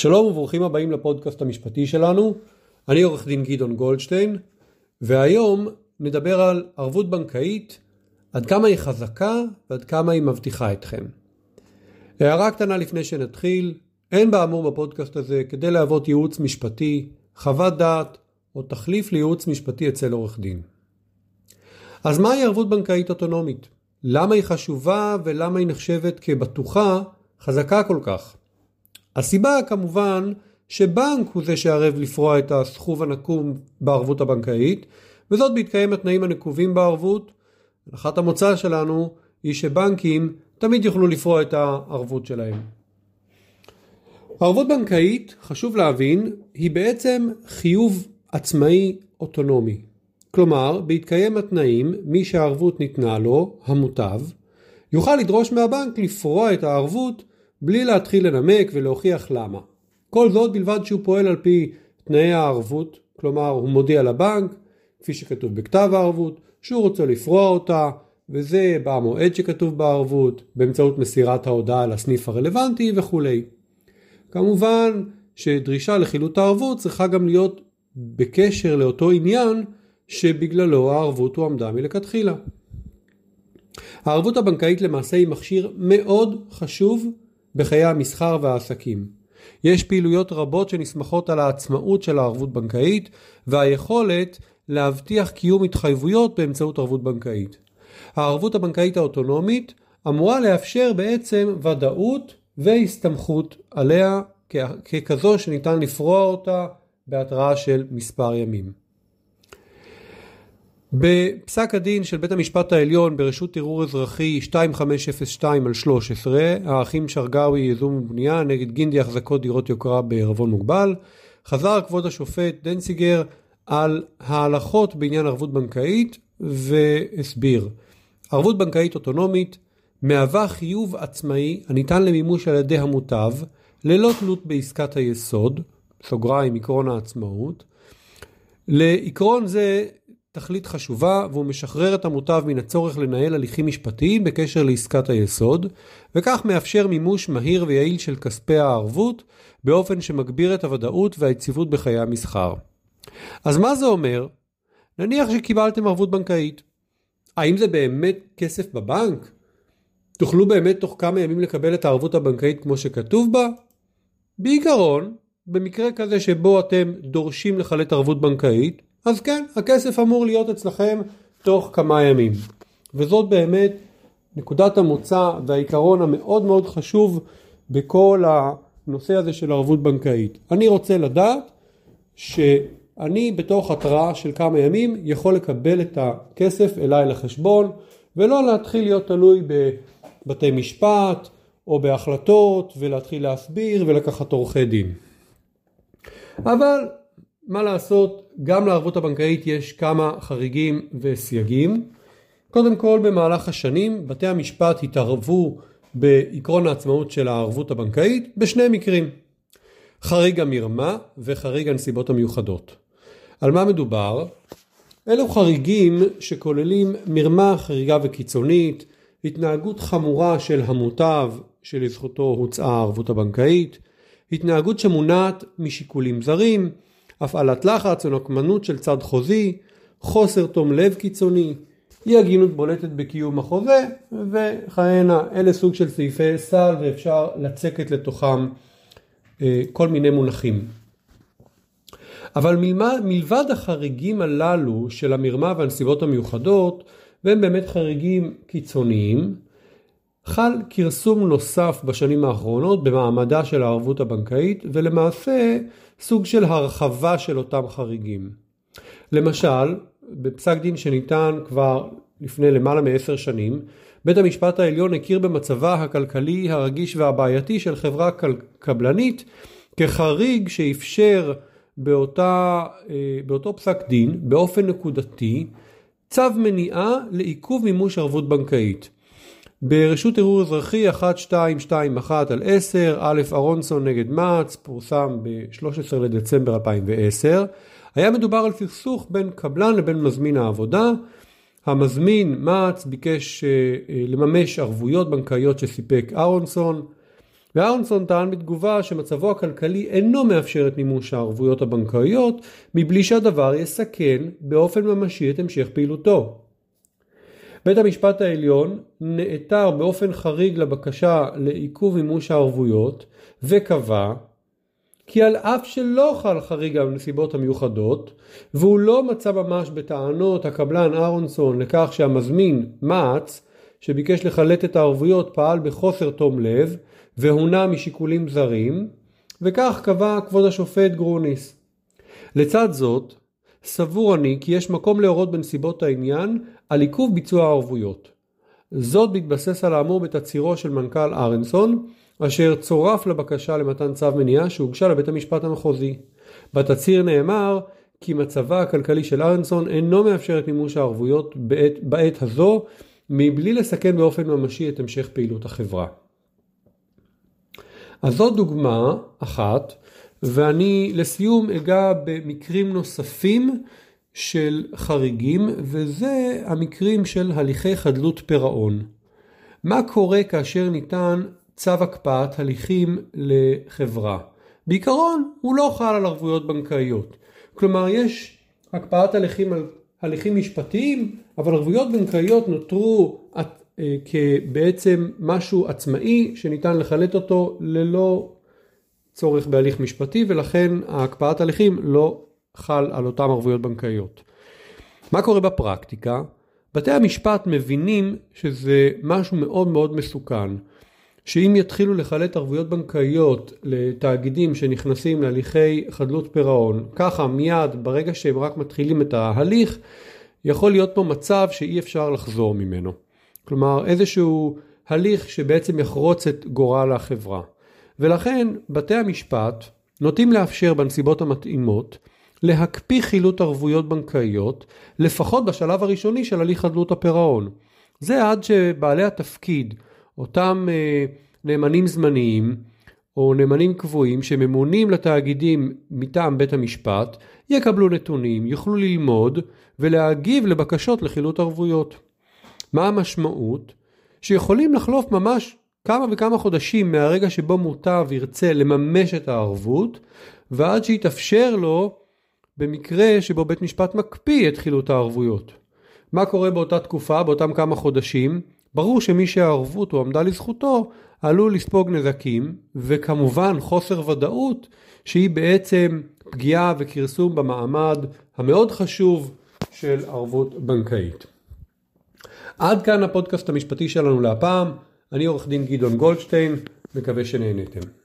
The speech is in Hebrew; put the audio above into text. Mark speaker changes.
Speaker 1: שלום וברוכים הבאים לפודקאסט המשפטי שלנו. אני עורך דין גדעון גולדשטיין, והיום נדבר על ערבות בנקאית, עד כמה היא חזקה ועד כמה היא מבטיחה אתכם. הערה קטנה לפני שנתחיל, אין באמור בפודקאסט הזה כדי להוות ייעוץ משפטי, חוות דעת או תחליף לייעוץ משפטי אצל עורך דין. אז מהי ערבות בנקאית אוטונומית? למה היא חשובה ולמה היא נחשבת כבטוחה חזקה כל כך? הסיבה כמובן שבנק הוא זה שערב לפרוע את הסכוב הנקום בערבות הבנקאית, וזאת בהתקיים התנאים הנקובים בערבות. הנחת המוצא שלנו היא שבנקים תמיד יוכלו לפרוע את הערבות שלהם. ערבות בנקאית, חשוב להבין, היא בעצם חיוב עצמאי אוטונומי. כלומר, בהתקיים התנאים, מי שהערבות ניתנה לו, המוטב, יוכל לדרוש מהבנק לפרוע את הערבות בלי להתחיל לנמק ולהוכיח למה. כל זאת בלבד שהוא פועל על פי תנאי הערבות, כלומר הוא מודיע לבנק, כפי שכתוב בכתב הערבות, שהוא רוצה לפרוע אותה, וזה במועד שכתוב בערבות, באמצעות מסירת ההודעה לסניף הרלוונטי וכולי. כמובן שדרישה לחילוט הערבות צריכה גם להיות בקשר לאותו עניין שבגללו הערבות הועמדה מלכתחילה. הערבות הבנקאית למעשה היא מכשיר מאוד חשוב בחיי המסחר והעסקים. יש פעילויות רבות שנסמכות על העצמאות של הערבות בנקאית והיכולת להבטיח קיום התחייבויות באמצעות ערבות בנקאית. הערבות הבנקאית האוטונומית אמורה לאפשר בעצם ודאות והסתמכות עליה ככזו שניתן לפרוע אותה בהתראה של מספר ימים. בפסק הדין של בית המשפט העליון ברשות ערעור אזרחי 2502 על 13, האחים שרגאוי יזום ובנייה נגד גינדי החזקות דירות יוקרה בערבון מוגבל, חזר כבוד השופט דנציגר על ההלכות בעניין ערבות בנקאית והסביר. ערבות בנקאית אוטונומית מהווה חיוב עצמאי הניתן למימוש על ידי המוטב ללא תלות בעסקת היסוד, סוגריים עקרון העצמאות. לעקרון זה תכלית חשובה והוא משחרר את המוטב מן הצורך לנהל הליכים משפטיים בקשר לעסקת היסוד וכך מאפשר מימוש מהיר ויעיל של כספי הערבות באופן שמגביר את הוודאות והיציבות בחיי המסחר. אז מה זה אומר? נניח שקיבלתם ערבות בנקאית. האם זה באמת כסף בבנק? תוכלו באמת תוך כמה ימים לקבל את הערבות הבנקאית כמו שכתוב בה? בעיקרון, במקרה כזה שבו אתם דורשים לחלט ערבות בנקאית, אז כן, הכסף אמור להיות אצלכם תוך כמה ימים. וזאת באמת נקודת המוצא והעיקרון המאוד מאוד חשוב בכל הנושא הזה של ערבות בנקאית. אני רוצה לדעת שאני בתוך התראה של כמה ימים יכול לקבל את הכסף אליי לחשבון ולא להתחיל להיות תלוי בבתי משפט או בהחלטות ולהתחיל להסביר ולקחת עורכי דין. אבל מה לעשות, גם לערבות הבנקאית יש כמה חריגים וסייגים. קודם כל במהלך השנים בתי המשפט התערבו בעקרון העצמאות של הערבות הבנקאית בשני מקרים. חריג המרמה וחריג הנסיבות המיוחדות. על מה מדובר? אלו חריגים שכוללים מרמה חריגה וקיצונית, התנהגות חמורה של המוטב שלזכותו הוצאה הערבות הבנקאית, התנהגות שמונעת משיקולים זרים, הפעלת לחץ או נקמנות של צד חוזי, חוסר תום לב קיצוני, אי הגינות בולטת בקיום החוזה וכהנה. אלה סוג של סעיפי סל ואפשר לצקת לתוכם אה, כל מיני מונחים. אבל מלבד, החריגים הללו של המרמה והנסיבות המיוחדות, והם באמת חריגים קיצוניים, חל כרסום נוסף בשנים האחרונות במעמדה של הערבות הבנקאית ולמעשה סוג של הרחבה של אותם חריגים. למשל, בפסק דין שניתן כבר לפני למעלה מעשר שנים, בית המשפט העליון הכיר במצבה הכלכלי הרגיש והבעייתי של חברה קבלנית כחריג שאפשר באותה, אה, באותו פסק דין באופן נקודתי צו מניעה לעיכוב מימוש ערבות בנקאית. ברשות ערעור אזרחי 1221 על 10, א' אהרונסון נגד מע"צ, פורסם ב-13 לדצמבר 2010. היה מדובר על סכסוך בין קבלן לבין מזמין העבודה. המזמין מע"צ ביקש אה, לממש ערבויות בנקאיות שסיפק אהרונסון. ואהרונסון טען בתגובה שמצבו הכלכלי אינו מאפשר את מימוש הערבויות הבנקאיות מבלי שהדבר יסכן באופן ממשי את המשך פעילותו. בית המשפט העליון נעתר באופן חריג לבקשה לעיכוב מימוש הערבויות וקבע כי על אף שלא חל חריג על הנסיבות המיוחדות והוא לא מצא ממש בטענות הקבלן אהרונסון לכך שהמזמין מע"צ שביקש לחלט את הערבויות פעל בחוסר תום לב והונע משיקולים זרים וכך קבע כבוד השופט גרוניס. לצד זאת סבור אני כי יש מקום להורות בנסיבות העניין על עיכוב ביצוע הערבויות. זאת בהתבסס על האמור בתצהירו של מנכ"ל ארנסון אשר צורף לבקשה למתן צו מניעה שהוגשה לבית המשפט המחוזי. בתצהיר נאמר כי מצבה הכלכלי של ארנסון אינו מאפשר את מימוש הערבויות בעת, בעת הזו מבלי לסכן באופן ממשי את המשך פעילות החברה. אז זאת דוגמה אחת ואני לסיום אגע במקרים נוספים של חריגים וזה המקרים של הליכי חדלות פירעון. מה קורה כאשר ניתן צו הקפאת הליכים לחברה? בעיקרון הוא לא חל על ערבויות בנקאיות. כלומר יש הקפאת הליכים על הליכים משפטיים אבל ערבויות בנקאיות נותרו אה, כבעצם משהו עצמאי שניתן לחלט אותו ללא צורך בהליך משפטי ולכן ההקפאת הליכים לא חל על אותן ערבויות בנקאיות. מה קורה בפרקטיקה? בתי המשפט מבינים שזה משהו מאוד מאוד מסוכן, שאם יתחילו לחלט ערבויות בנקאיות לתאגידים שנכנסים להליכי חדלות פירעון, ככה מיד ברגע שהם רק מתחילים את ההליך, יכול להיות פה מצב שאי אפשר לחזור ממנו. כלומר איזשהו הליך שבעצם יחרוץ את גורל החברה. ולכן בתי המשפט נוטים לאפשר בנסיבות המתאימות להקפיא חילוט ערבויות בנקאיות לפחות בשלב הראשוני של הליך חדלות הפירעון. זה עד שבעלי התפקיד, אותם אה, נאמנים זמניים או נאמנים קבועים שממונים לתאגידים מטעם בית המשפט יקבלו נתונים, יוכלו ללמוד ולהגיב לבקשות לחילוט ערבויות. מה המשמעות? שיכולים לחלוף ממש כמה וכמה חודשים מהרגע שבו מוטב ירצה לממש את הערבות ועד שיתאפשר לו במקרה שבו בית משפט מקפיא את חילוט הערבויות. מה קורה באותה תקופה, באותם כמה חודשים? ברור שמי שהערבות הועמדה לזכותו עלול לספוג נזקים וכמובן חוסר ודאות שהיא בעצם פגיעה וכרסום במעמד המאוד חשוב של ערבות בנקאית. עד כאן הפודקאסט המשפטי שלנו להפעם, אני עורך דין גדעון גולדשטיין, מקווה שנהניתם.